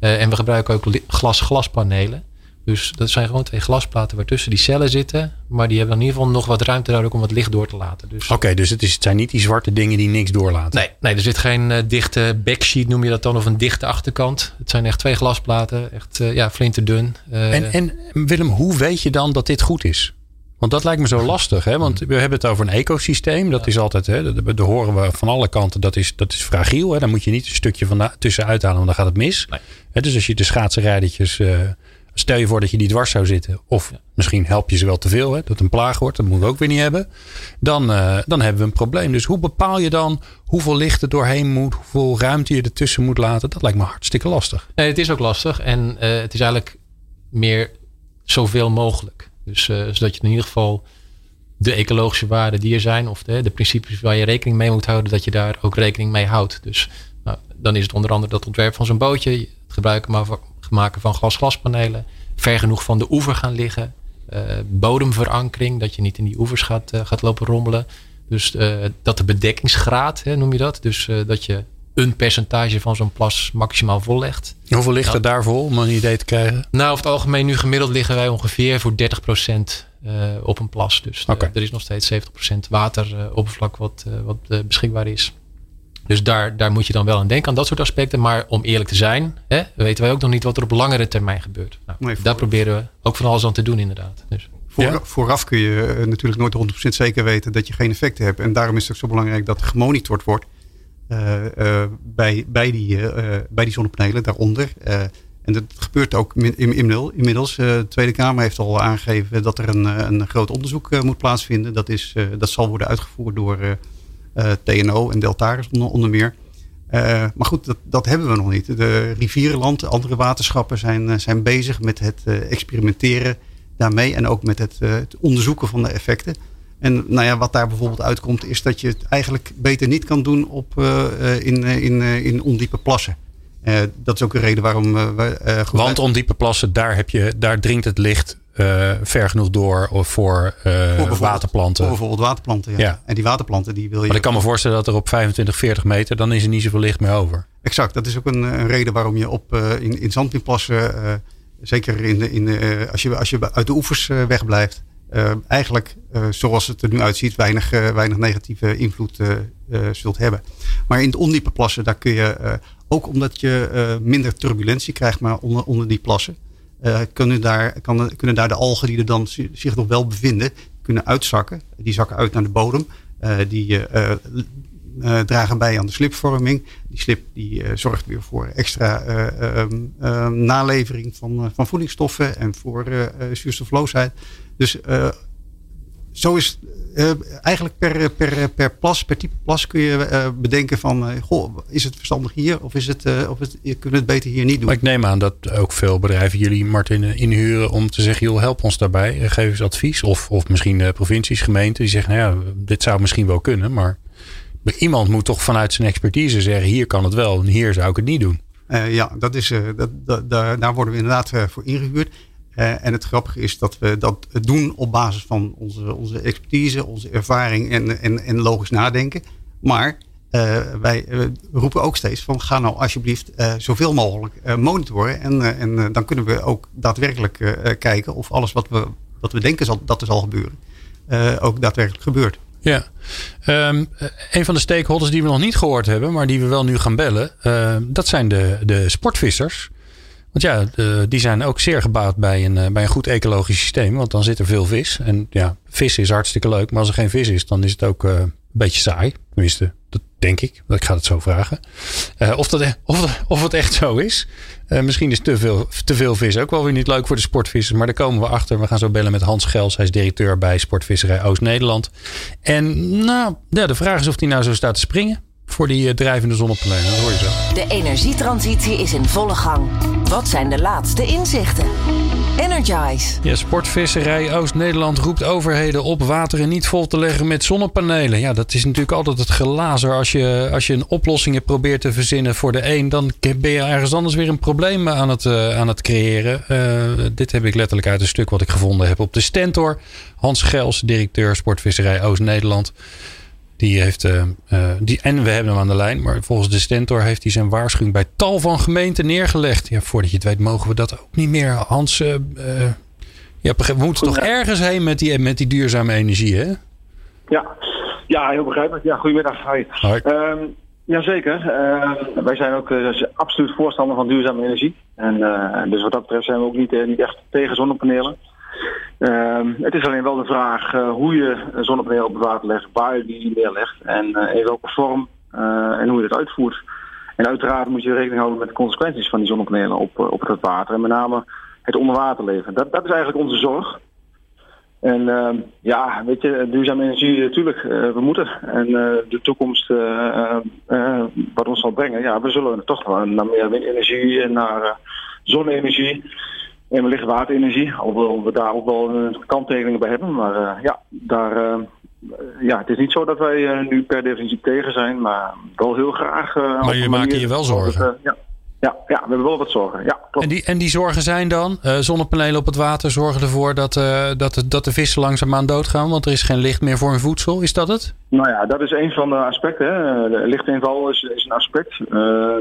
Uh, en we gebruiken ook glas-glaspanelen. Dus dat zijn gewoon twee glasplaten waartussen die cellen zitten. Maar die hebben in ieder geval nog wat ruimte nodig om wat licht door te laten. Dus... Oké, dus het, is, het zijn niet die zwarte dingen die niks doorlaten? Nee, nee er zit geen uh, dichte backsheet noem je dat dan. Of een dichte achterkant. Het zijn echt twee glasplaten. Echt uh, ja, flinterdun. Uh, en, en Willem, hoe weet je dan dat dit goed is? Want dat lijkt me zo lastig. Hè? Want we hebben het over een ecosysteem. Dat is altijd, hè, dat, horen we van alle kanten. Dat is, dat is fragiel. Hè? Daar moet je niet een stukje van tussenuit halen, want dan gaat het mis. Nee. Hè, dus als je de schaatsenrijdertjes Stel je voor dat je niet dwars zou zitten. Of misschien help je ze wel te veel. Hè, dat een plaag wordt. Dat moeten we ook weer niet hebben. Dan, uh, dan hebben we een probleem. Dus hoe bepaal je dan hoeveel licht er doorheen moet? Hoeveel ruimte je ertussen moet laten? Dat lijkt me hartstikke lastig. Nee, het is ook lastig. En uh, het is eigenlijk meer zoveel mogelijk. Dus uh, zodat je in ieder geval de ecologische waarden die er zijn. Of de, de principes waar je rekening mee moet houden. Dat je daar ook rekening mee houdt. Dus nou, dan is het onder andere dat ontwerp van zo'n bootje. Het gebruiken maar maken van glas-glaspanelen. Ver genoeg van de oever gaan liggen. Uh, bodemverankering, dat je niet in die oevers gaat, uh, gaat lopen rommelen. Dus uh, dat de bedekkingsgraad, hè, noem je dat. Dus dat je een percentage van zo'n plas maximaal vollegt. Hoeveel ligt er daarvoor om een idee te krijgen? Nou, over het algemeen nu gemiddeld liggen wij ongeveer voor 30% op een plas. Dus okay. er is nog steeds 70% wateroppervlak wat, wat beschikbaar is. Dus daar, daar moet je dan wel aan denken, aan dat soort aspecten. Maar om eerlijk te zijn, hè, weten wij ook nog niet wat er op langere termijn gebeurt. Nou, nee, daar proberen we ook van alles aan te doen, inderdaad. Dus. Voor, ja? Vooraf kun je eh, natuurlijk nooit 100% zeker weten dat je geen effecten hebt. En daarom is het ook zo belangrijk dat er gemonitord wordt uh, uh, bij, bij, die, bij die zonnepanelen daaronder. en dat gebeurt ook inmiddels. De Tweede Kamer heeft al aangegeven dat er een, een groot onderzoek moet plaatsvinden. Dat, is, dat zal worden uitgevoerd door eh, TNO en Deltaris onder, onder meer. Uh, maar goed, dat, dat, hebben we nog niet. De rivierenland, andere waterschappen zijn, eh, zijn bezig met het uh, experimenteren daarmee. En ook met het, het, onderzoeken van de effecten. En nou ja, wat daar bijvoorbeeld uitkomt, is dat je het eigenlijk beter niet kan doen op, in, in, in ondiepe plassen. dat is ook een reden waarom we. Want ondiepe plassen, daar, heb je, daar dringt het licht uh, ver genoeg door of voor, uh, voor waterplanten. Voor bijvoorbeeld waterplanten, ja. ja. En die waterplanten die wil je... Maar ik kan me voorstellen dat er op 25, 40 meter... dan is er niet zoveel licht meer over. Exact. Dat is ook een, een reden waarom je op, uh, in, in zeker in, in, als, je, als je uit de oevers wegblijft... eigenlijk, zoals het er nu uitziet... weinig, weinig negatieve invloed zult hebben. Maar in de ondiepe plassen, daar kun je... ook omdat je minder turbulentie krijgt maar onder, onder die plassen... Uh, kunnen, daar, kan, kunnen daar de algen die er dan zich nog wel bevinden, kunnen uitzakken. Die zakken uit naar de bodem. Uh, die uh, dragen bij aan de slipvorming. Die slip die zorgt weer voor extra um, nalevering van, van voedingsstoffen en voor zuurstofloosheid. Dus zo is uh, eigenlijk per, per, per plas, per type plas kun je uh, bedenken van, uh, goh, is het verstandig hier of, is het, of het, kunnen we het beter hier niet doen? Maar ik neem aan dat ook veel bedrijven jullie, Martin, inhuren om te zeggen, joh, help ons daarbij, geef eens advies. Of, of misschien provincies, gemeenten die zeggen, nou ja, dit zou misschien wel kunnen, maar iemand moet toch vanuit zijn expertise zeggen: hier kan het wel en hier zou ik het niet doen. ja, dat is, dat, dat, daar worden we inderdaad voor ingehuurd. En het grappige is dat we dat doen op basis van onze, onze expertise, onze ervaring en, en, en logisch nadenken. Maar uh, wij roepen ook steeds van ga nou alsjeblieft zoveel mogelijk monitoren. En, en dan kunnen we ook daadwerkelijk kijken of alles wat we, wat we denken zal, dat er zal gebeuren, ook daadwerkelijk gebeurt. Ja, um, een van de stakeholders die we nog niet gehoord hebben, maar die we wel nu gaan bellen, dat zijn de, de sportvissers. Want ja, die zijn ook zeer gebaat bij een, bij een goed ecologisch systeem, want dan zit er veel vis. En ja, vis is hartstikke leuk, maar als er geen vis is, dan is het ook een beetje saai. Tenminste, dat denk ik. Ik ga het zo vragen. Uh, of, dat, e- of, of het echt zo is. Misschien is te veel, te veel vis ook wel weer niet leuk voor de sportvissers. Maar daar komen we achter. We gaan zo bellen met Hans Gels. Hij is directeur bij Sportvisserij Oost-Nederland. En nou, ja, de vraag is of hij nou zo staat te springen voor die uh, drijvende zonnepanelen. Dat hoor je zo. De energietransitie is in volle gang. Wat zijn de laatste inzichten? Energize. Ja, Sportvisserij Oost-Nederland roept overheden op wateren niet vol te leggen met zonnepanelen. Ja, dat is natuurlijk altijd het glazer. Als je, als je een oplossing probeert te verzinnen voor de een, dan ben je ergens anders weer een probleem aan het, uh, aan het creëren. Uh, dit heb ik letterlijk uit een stuk wat ik gevonden heb op de Stentor. Hans Gels, directeur Sportvisserij Oost-Nederland. Die heeft, uh, die, en we hebben hem aan de lijn, maar volgens de Stentor heeft hij zijn waarschuwing bij tal van gemeenten neergelegd. Ja, voordat je het weet, mogen we dat ook niet meer. Hans, uh, ja, we moeten toch ergens heen met die, met die duurzame energie, hè? Ja, ja heel begrijpelijk. Ja, goedemiddag. Hoi. Hoi. Um, jazeker. Uh, wij zijn ook uh, absoluut voorstander van duurzame energie. En dus wat dat betreft zijn we ook niet, niet echt tegen zonnepanelen. Ehm, het is alleen wel de vraag uh, hoe je zonnepanelen op het water legt, waar je die neerlegt en uh, in welke vorm uh, en hoe je dat uitvoert. En uiteraard moet je rekening houden met de consequenties van die zonnepanelen op, op het water en met name het onderwaterleven. Dat, dat is eigenlijk onze zorg. En ehm, ja, weet je, duurzame energie, natuurlijk, we moeten. En de toekomst, wat ons zal brengen, ja, we zullen toch naar meer windenergie en naar zonne-energie. En wellicht waterenergie, alhoewel we daar ook wel een kanttekeningen bij hebben. Maar uh, ja, daar, uh, ja, het is niet zo dat wij nu per definitie tegen zijn, maar wel heel graag. maar jullie maken je wel zorgen? Ja, ja, we hebben wel wat zorgen. Ja, En, die, en die zorgen zijn dan? Uh, zonnepanelen op het water zorgen ervoor dat, uh, dat, de, dat de vissen langzaamaan doodgaan, want er is geen licht meer voor hun voedsel. Is dat het? Nou ja, dat is een van de aspecten. Hè. De lichtinval is, is een aspect. Uh,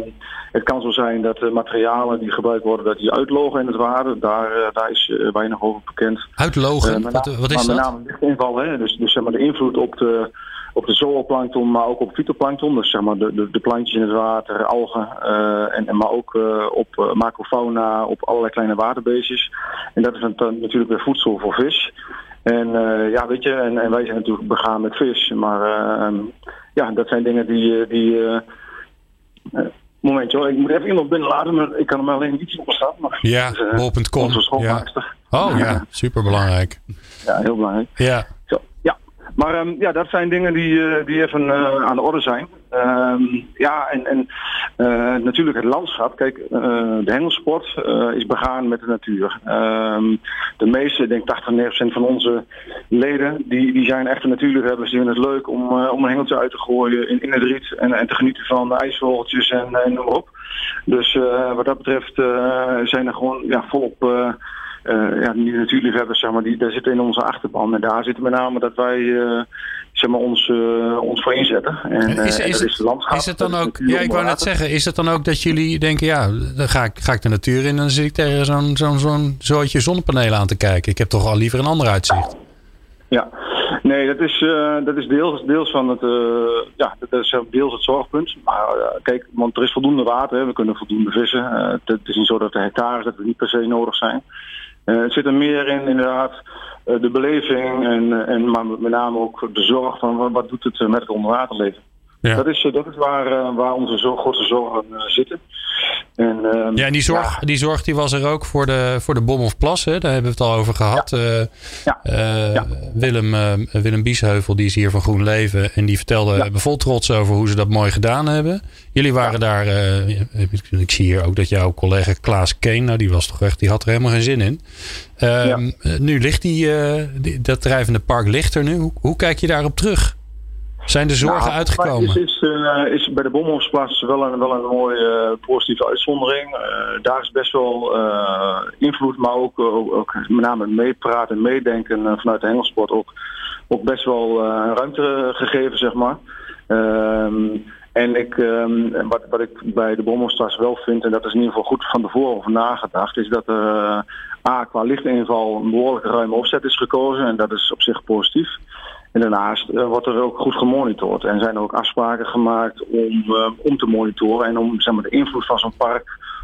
het kan zo zijn dat de materialen die gebruikt worden, dat die uitlogen in het water. Daar, daar is weinig over bekend. Uitlogen? wat, wat is maar dat? Met name lichtinval, hè. Dus, dus zeg maar de invloed op de op de zooplankton, maar ook op fytoplankton. Dus zeg maar de, de, de plantjes in het water, algen, uh, en, en, maar ook uh, op uh, macrofauna, op allerlei kleine waterbeestjes. En dat is dan natuurlijk weer voedsel voor vis. En ja, weet je, en, en, wij zijn natuurlijk begaan met vis. Maar ehm, ja, dat zijn dingen die... die momentje hoor, ik moet even iemand binnenlaten, maar ik kan hem alleen niet op staan. Maar, ja, bol.com. Ja. Oh ja, superbelangrijk. Ja, heel belangrijk. Ja. Maar um, ja, dat zijn dingen die, uh, die even uh, aan de orde zijn. Um, ja, en, en uh, natuurlijk het landschap. Kijk, de hengelsport is begaan met de natuur. Um, de meeste, ik denk 80, 90% van onze leden, die, die zijn echte natuurliefhebbers. Die vinden het leuk om, om een hengeltje uit te gooien in, in het riet. En, en te genieten van de ijsvogeltjes en, en noem maar op. Dus wat dat betreft zijn er gewoon ja, volop uh, ja, die natuurliefhebbers, zeg maar, die, daar zitten in onze achterban. En daar zitten met name dat wij uh, zeg maar, ons, uh, ons voor inzetten. En, is, is, het, is, landschap, is het dan ook, ja, ik wou net zeggen, is het dan ook dat jullie denken, ja, dan ga ik, ga ik de natuur in en dan zit ik tegen zo'n zo'n zo'n zootje zonnepanelen aan te kijken. Ik heb toch al liever een ander uitzicht. Ja, nee, dat is, uh, dat is deels, deels van het, uh, ja, dat is deels het zorgpunt. Maar uh, kijk, want er is voldoende water, hè. we kunnen voldoende vissen. het is niet zo dat de hectares dat we niet per se nodig zijn. Uh, het zit er meer in inderdaad uh, de beleving en, en maar met name ook de zorg van wat doet het met het onderwaterleven. Ja. Dat, is, dat is waar, uh, waar onze zo grootste zorgen zitten. En, uh, ja, en die zorg, ja. die zorg die was er ook voor de, voor de Bom of Plas. Hè? Daar hebben we het al over gehad. Ja. Ja. Willem, Willem Biesheuvel, die is hier van Groen Leven. En die vertelde vol trots over hoe ze dat mooi gedaan hebben. Jullie waren daar, ik zie hier ook dat jouw collega Klaas Keen, nou die was toch echt, die had er helemaal geen zin in. Nu ligt die, die, dat drijvende park ligt er nu. Hoe, hoe kijk je daarop terug? Zijn de zorgen nou, uitgekomen? Is, is, uh, is bij de Bomhofsplas wel een, wel een mooie uh, positieve uitzondering. Uh, daar is best wel invloed, maar ook, ook, met name meepraten en meedenken vanuit de hengelsport ook, ook best wel ruimte gegeven, zeg maar. Ehm, en ik, um, wat, wat ik bij de Bommelstars wel vind, en dat is in ieder geval goed van tevoren over nagedacht, is dat er A, qua lichtinval een behoorlijk ruime opzet is gekozen. En dat is op zich positief. En daarnaast uh, wordt er ook goed gemonitord. En zijn er ook afspraken gemaakt om, uh, om te monitoren en om zeg maar, de invloed van zo'n park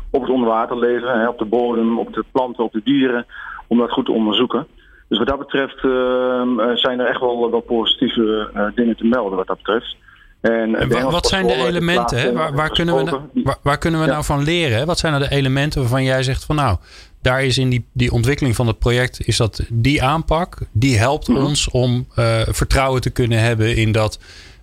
op het onderwaterleven, hè, op de bodem, op de planten, op de dieren, om dat goed te onderzoeken. Dus wat dat betreft uh, zijn er echt wel, wel positieve dingen te melden wat dat betreft. En, en wat zijn de elementen? Hè? Waar, waar, kunnen we, nou- waar, waar, kunnen we nou van leren? Hè? Wat zijn nou de elementen waarvan jij zegt van nou, daar is in die, die ontwikkeling van het project, is dat die aanpak, die helpt mhm. ons om uh, vertrouwen te kunnen hebben in dat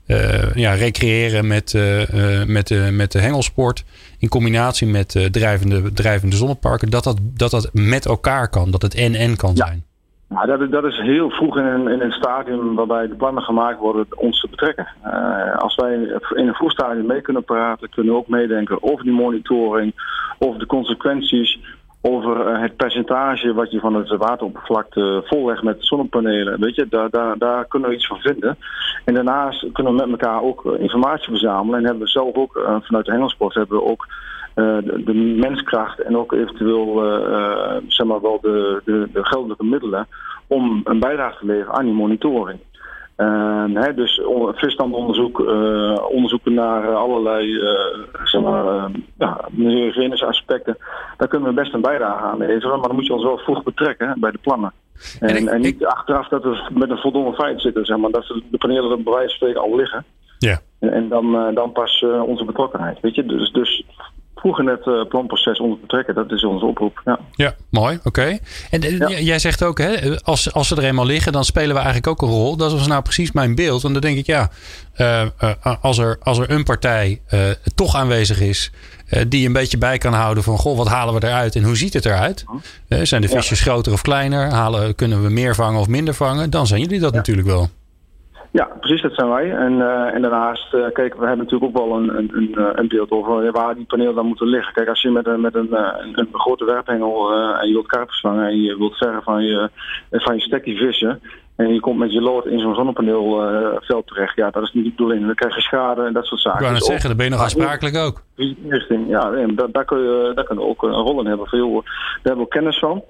uh, ja, recreëren met, uh, met, de, met de hengelsport. In combinatie met drijvende, drijvende zonneparken. Dat dat, dat dat met elkaar kan. Dat het en-en kan zijn. Ja, dat, dat is heel vroeg in een, in een stadium waarbij de plannen gemaakt worden ons te betrekken. Uh, als wij in een vroeg stadium mee kunnen praten, kunnen we ook meedenken over die monitoring, over de consequenties over eh, het percentage wat je van het wateroppervlakte vollegt met zonnepanelen. Weet je, daar, daar, daar kunnen we iets van vinden. En daarnaast kunnen we met elkaar ook eh, informatie verzamelen. En hebben we zelf ook vanuit de Hengelsport hebben we ook de, de, menskracht en ook eventueel zeg maar wel de, de, de geldelijke middelen om een bijdrage te leveren aan die monitoring. Uh, dus visstandonderzoek, uh, onderzoeken naar allerlei uh, zeg maar, ja, aspecten. Daar kunnen we best een bijdrage aan leveren, maar dan moet je ons wel vroeg betrekken bij de plannen. En, en, niet achteraf dat we met een voldoende feit zitten, zeg maar, dat de panelen er bij wijze van spreken al liggen. Ja. En, en dan, dan pas onze betrokkenheid. Weet je? Dus, dus vroeg in het uh, planproces onder betrekken. Dat is onze oproep. Ja, ja mooi. Oké. En eh, jij zegt ook, hè, als, als ze er eenmaal liggen, dan spelen we eigenlijk ook een rol. Dat was nou precies mijn beeld. En dan denk ik, ja, uh, als, er, als er een partij toch aanwezig is. die een beetje bij kan houden van, goh, wat halen we eruit en hoe ziet het eruit? zijn de visjes groter of kleiner? Halen, kunnen we meer vangen of minder vangen? Dan zijn jullie dat natuurlijk wel. Ja, precies, dat zijn wij. En, uh, en daarnaast, uh, kijk, we hebben natuurlijk ook wel een, een, een, eh, beeld over waar die panelen dan moeten liggen. Kijk, als je met een, met een, een, een grote werphengel en je wilt karpers vangen en je wilt zeggen van je, van je stekkie vissen, en je komt met je lood in zo'n zonnepaneelveld terecht. Ja, dat is niet de bedoeling. Dan krijg je schade en dat soort zaken. Ik wou net dus zeggen, dan ben je nog aansprakelijk ook. Ja, daar, daar, kun je, daar ook een rol in hebben. Veel, daar hebben we kennis van.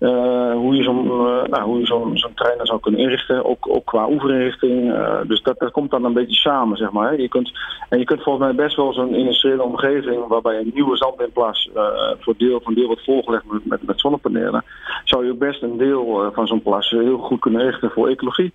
Uh, hoe je zo'n uh, nou, hoe je zo'n trainer zou kunnen inrichten. Ook, ook qua oefeninrichting. Uh, dus dat, dat komt dan een beetje samen, zeg maar. Je kunt, en je kunt volgens mij best wel zo'n industriële omgeving... waarbij een nieuwe zandwindplas voor deel van deel wordt volgelegd met, met, met zonnepanelen... zou je ook best een deel van zo'n plas heel goed kunnen richten voor ecologie.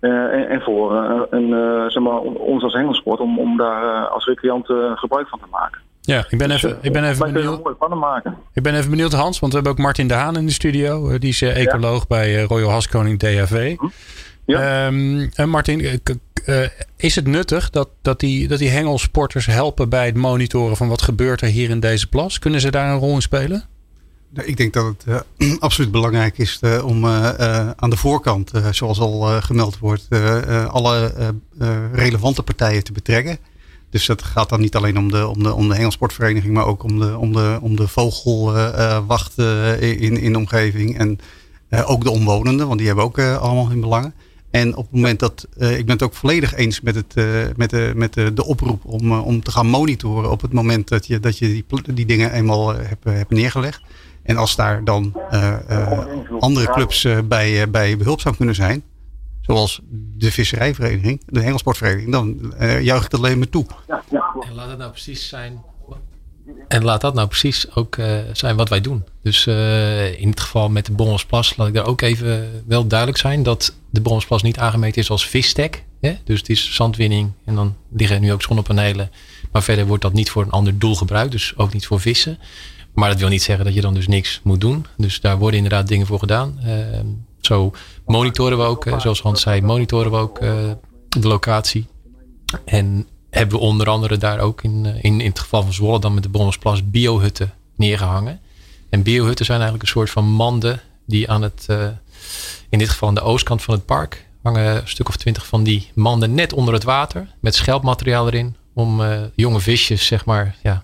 Uh, en, voor uh, een, uh, zeg maar, ons als hengelsport om, om daar als recreant gebruik van te maken. Ja, ik ben dus, even, ik ben even benieuwd. Maken. Ik ben even benieuwd, Hans, want we hebben ook Martin de Haan in de studio. die is ecoloog bij Royal Haskoning DHV. Hm? Ja. Um, en Martin, is het nuttig dat, dat, die, dat die hengelsporters helpen bij het monitoren van wat gebeurt er hier in deze plas? Kunnen ze daar een rol in spelen? Ik denk dat het uh, absoluut belangrijk is uh, om uh, aan de voorkant, zoals al gemeld wordt, alle relevante partijen te betrekken. Dus dat gaat dan niet alleen om de, om de, om de hengelsportvereniging, maar ook om de, om de, om de vogelwacht in, in de omgeving. En ook de omwonenden, want die hebben ook allemaal hun belangen. En op het moment dat, ik ben het ook volledig eens met, het, met, de, met de oproep om, om te gaan monitoren op het moment dat je, dat je die, die dingen eenmaal hebt, hebt neergelegd. En als daar dan uh, uh, andere clubs uh, bij, bij behulpzaam kunnen zijn, zoals de visserijvereniging, de hengelsportvereniging, dan juich ik dat alleen maar toe. En laat het nou precies zijn. En laat dat nou precies ook zijn wat wij doen. Dus in het geval met de Bommelsplas, laat ik daar ook even wel duidelijk zijn dat de Bommelsplas niet aangemeten is als visstek. Hè? Dus het is zandwinning en dan liggen er nu ook zonnepanelen. Maar verder wordt dat niet voor een ander doel gebruikt, dus ook niet voor vissen. Maar dat wil niet zeggen dat je dan dus niks moet doen. Dus daar worden inderdaad dingen voor gedaan. Ehm, zo monitoren we ook, zoals Hans zei, monitoren we ook eh, de locatie. En hebben we onder andere daar ook in, eh, in, in het geval van Zwolle dan met de Bronnersplas biohutten neergehangen. En biohutten zijn eigenlijk een soort van manden die aan het, eh, in dit geval aan de oostkant van het park, hangen een stuk of twintig van die manden net onder het water. Met schelpmateriaal erin. Om jonge visjes, zeg maar, ja,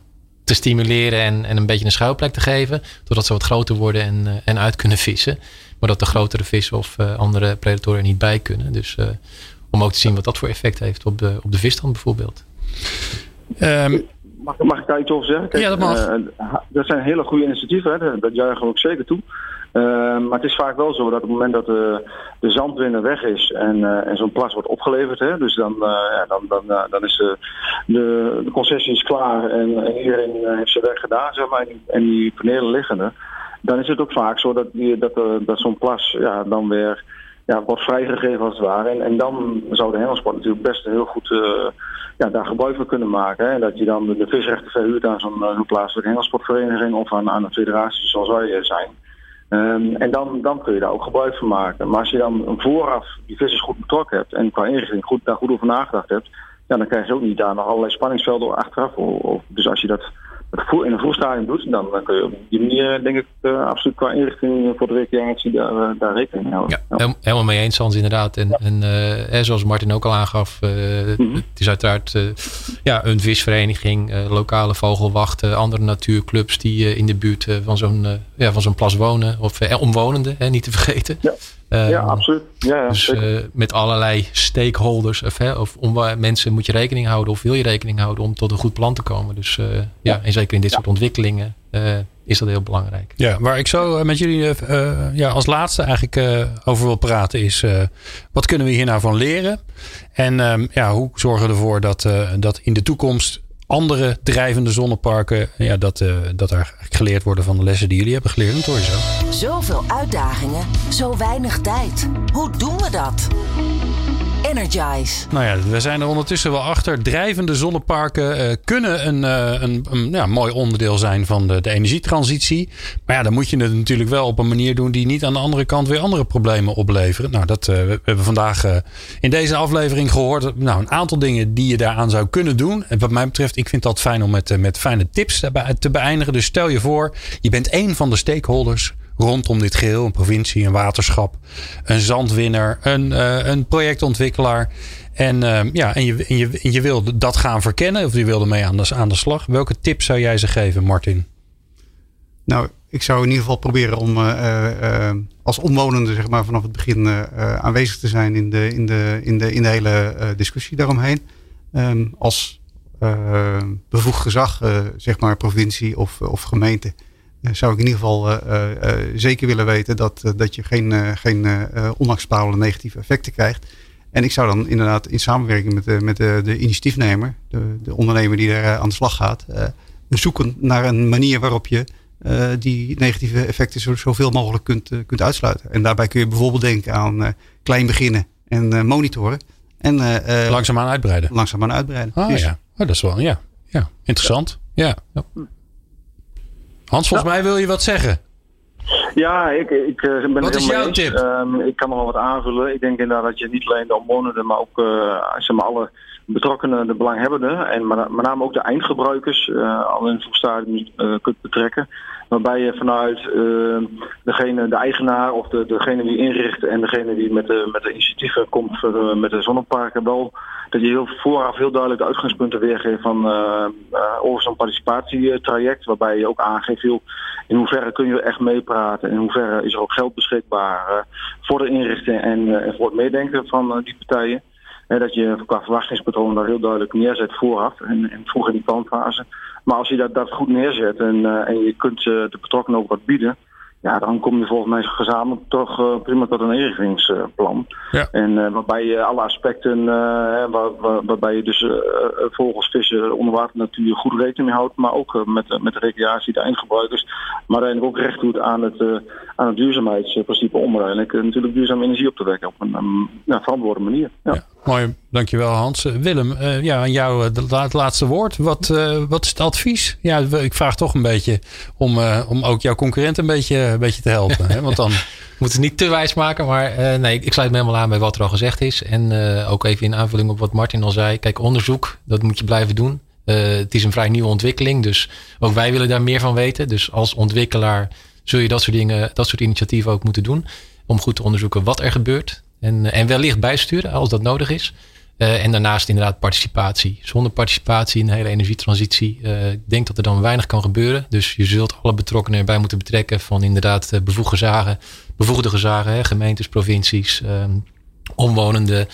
te stimuleren en, en een beetje een schuilplek te geven. Doordat ze wat groter worden en, en uit kunnen vissen. Maar dat de grotere vissen of andere predatoren er niet bij kunnen. Dus om ook te zien wat dat voor effect heeft op de, op de visstand bijvoorbeeld. Um, mag, mag ik daar iets over zeggen? ja, dat mag. Uh, dat zijn hele goede initiatieven, hè? dat juichen we ook zeker toe. Uh, maar het is vaak wel zo dat op het moment dat de, de zandwinner weg is en, uh, en zo'n plas wordt opgeleverd, hè, dus dan, ja, dan, dan, dan is de, de, concessie is klaar en, en iedereen heeft zijn werk gedaan, zeg maar, en die panelen liggen er. Dan is het ook vaak zo dat, die, dat, dat zo'n plas ja, dan weer ja, wordt vrijgegeven als het ware. En, dan zou de hengelsport natuurlijk best heel goed uh, ja, daar gebruik van kunnen maken. Hè. Dat je dan de visrechten verhuurt aan zo'n uh, plaatselijke hengelsportvereniging of aan, aan een federatie zoals wij zijn. Um, en dan, dan kun je daar ook gebruik van maken. Maar als je dan vooraf die vissers goed betrokken hebt en qua inrichting goed, daar goed over nagedacht hebt, ja, dan krijg je ook niet daar nog allerlei spanningsvelden achteraf. Of, dus als je dat in een vroegstadium doet, dan kun je op die manier denk ik uh, absoluut qua inrichting voor de recreatie daar, uh, daar rekening mee houden. Ja, helemaal mee eens Hans inderdaad. En, en uh, zoals Martin ook al aangaf, -hmm. het is uiteraard ja, een visvereniging, lokale vogelwachten, andere natuurclubs die in de buurt van zo'n ja, van zo'n plas wonen. Of omwonenden, hè, niet te vergeten. Ja. Ja, ehm, absoluut. Ja, dus met allerlei stakeholders of, hè, of om, mensen moet je rekening houden of wil je rekening houden om tot een goed plan te komen. Dus ja, en zeker in dit soort ontwikkelingen uh, is dat heel belangrijk. Ja, waar ik zo eh, met jullie uh, ja, als laatste eigenlijk over wil praten is... wat kunnen we hier nou van leren? En ehm, ja, hoe zorgen we ervoor dat, dat in de toekomst andere drijvende zonneparken... Ja, dat, dat er geleerd worden van de lessen die jullie hebben geleerd. Hoor. Zoveel uitdagingen, zo weinig tijd. Hoe doen we dat? Nou ja, we zijn er ondertussen wel achter. Drijvende zonneparken uh, kunnen een, uh, een, een ja, mooi onderdeel zijn van de, de, energietransitie. Maar ja, dan moet je het natuurlijk wel op een manier doen die niet aan de andere kant weer andere problemen opleveren. Nou, dat uh, we hebben vandaag in deze aflevering gehoord. Nou, een aantal dingen die je daaraan zou kunnen doen. En wat mij betreft, ik vind dat fijn om met, met fijne tips te beëindigen. Dus stel je voor, je bent een van de stakeholders rondom dit geheel. Een provincie, een waterschap, een zandwinner, een, uh, een projectontwikkelaar. En, uh, ja, en, je, en, je, je wil dat gaan verkennen of je wilde mee aan de, aan de slag. Welke tips zou jij ze geven, Martin? Nou, ik zou in ieder geval proberen om uh, als omwonende zeg maar, vanaf het begin aanwezig te zijn in de, in de, in de, in de hele discussie daaromheen. Um, als bevoegd gezag, zeg maar provincie of, of gemeente, zou ik in ieder geval uh, uh, zeker willen weten dat, dat je geen, geen onacceptabele negatieve effecten krijgt. En ik zou dan inderdaad in samenwerking met de, met de, de initiatiefnemer, de, de ondernemer die er aan de slag gaat, zoeken naar een manier waarop je die negatieve effecten zo, zoveel mogelijk kunt, kunt uitsluiten. En daarbij kun je bijvoorbeeld denken aan klein beginnen en monitoren. En, langzaamaan uitbreiden. Langzaamaan uitbreiden. Ah ja, oh, dat is wel, ja. ja. Interessant. ja. ja. Hans, volgens mij wil je wat zeggen. Ja, ik, ik eh, ben Wat is jouw tip? Um, ik kan nog wel wat aanvullen. Ik denk inderdaad dat je niet alleen de omwonenden, maar ook uh, zeg maar alle betrokkenen, de belanghebbenden en met name ook de eindgebruikers uh, al in het vroegstadium kunt betrekken. Waarbij je vanuit degene, de eigenaar of de, degene die inricht en degene die met de, met de initiatieven komt met de zonneparken wel dat je heel vooraf heel duidelijk de uitgangspunten weergeeft van uh, uh, over zo'n participatietraject. Waarbij je ook aangeeft in hoeverre kun je echt meepraten. In hoeverre is er ook geld beschikbaar uh, voor de inrichting en, en voor het meedenken van die partijen. Dat je qua verwachtingspatroon daar heel duidelijk neerzet vooraf en, en vroeg in die planfase. Maar als je dat, dat goed neerzet en, en je kunt de betrokkenen ook wat bieden ja, dan kom je volgens mij gezamenlijk toch uh, prima tot een inrichtingsplan. Ja. En waarbij je alle aspecten, waar, waar, waarbij je dus vogels, vissen, onderwater natuur goed rekening mee houdt, maar ook met, met de recreatie, de eindgebruikers, maar eigenlijk ook recht doet aan het, aan het duurzaamheidsprincipe om uiteindelijk natuurlijk duurzame energie op te wekken op een verantwoorde manier. Ja. ja. Mooi, dankjewel Hans. Willem, ja, aan jou het laatste woord. Wat, wat is het advies? Ja, ik vraag toch een beetje om, om ook jouw concurrent een beetje een beetje te helpen. hè? Want dan... moet het niet te wijs maken, maar nee, ik sluit me helemaal aan bij wat er al gezegd is. En ook even in aanvulling op wat Martin al zei. Kijk, onderzoek, dat moet je blijven doen. Het is een vrij nieuwe ontwikkeling, dus ook wij willen daar meer van weten. Dus als ontwikkelaar zul je dat soort dingen, dat soort initiatieven ook moeten doen. Om goed te onderzoeken wat er gebeurt. En, en wellicht bijsturen als dat nodig is. en daarnaast inderdaad participatie. Zonder participatie in de hele energietransitie. ik denk dat er dan weinig kan gebeuren. Dus je zult alle betrokkenen erbij moeten betrekken. Van inderdaad bevoegde zagen, bevoegde gezagen, gemeentes, provincies, ehm, omwonenden.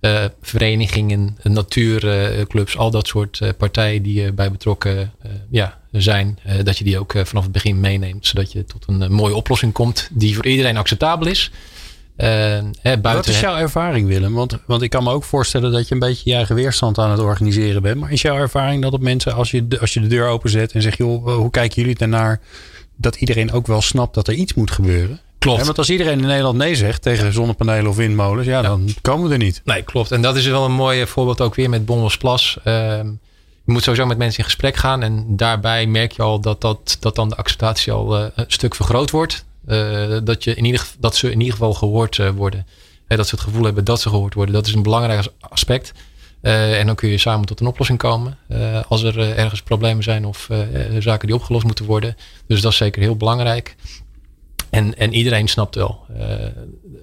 Uh, verenigingen, natuurclubs, al dat soort partijen die erbij betrokken ja, zijn, dat je die ook vanaf het begin meeneemt, zodat je tot een mooie oplossing komt die voor iedereen acceptabel is. Hè, Wat is jouw ervaring, Willem? Want, want ik kan me ook voorstellen dat je een beetje je eigen weerstand aan het organiseren bent. Maar is jouw ervaring dat op mensen, als je, als je de deur openzet en zegt, joh, hoe kijken jullie daarnaar? Dat iedereen ook wel snapt dat er iets moet gebeuren? Klopt. want als iedereen in Nederland nee zegt tegen zonnepanelen of windmolens, ja, dan komen we er niet. Nee, klopt. En dat is wel een mooi voorbeeld ook weer met Bommelsplas. Uh, je moet sowieso met mensen in gesprek gaan. En daarbij merk je al dat, dat, dat dan de acceptatie al uh, een stuk vergroot wordt. Uh, dat, je in ieder, dat ze in ieder geval gehoord uh, worden. dat ze het gevoel hebben dat ze gehoord worden. Dat is een belangrijk aspect. en dan kun je samen tot een oplossing komen. als er ergens problemen zijn of zaken die opgelost moeten worden. Dus dat is zeker heel belangrijk. En, en iedereen snapt wel.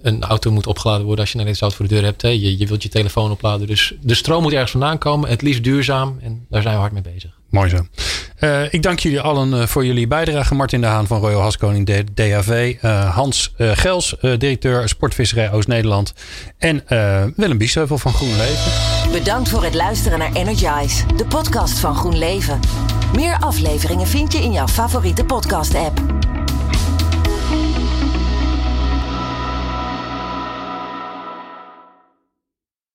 Een auto moet opgeladen worden als je een auto voor de deur hebt. Hè. Je, je wilt je telefoon opladen. Dus de stroom moet ergens vandaan komen. Het liefst duurzaam. En daar zijn we hard mee bezig. Mooi zo. Uh, ik dank jullie allen uh, voor jullie bijdrage. Martin de Haan van Royal Haskoning DHV. Uh, Hans Gels, directeur Sportvisserij Oost-Nederland. En Willem Biesheuvel van Groen Leven. Bedankt voor het luisteren naar Energize. De podcast van Groen Leven. Meer afleveringen vind je in jouw favoriete podcast app.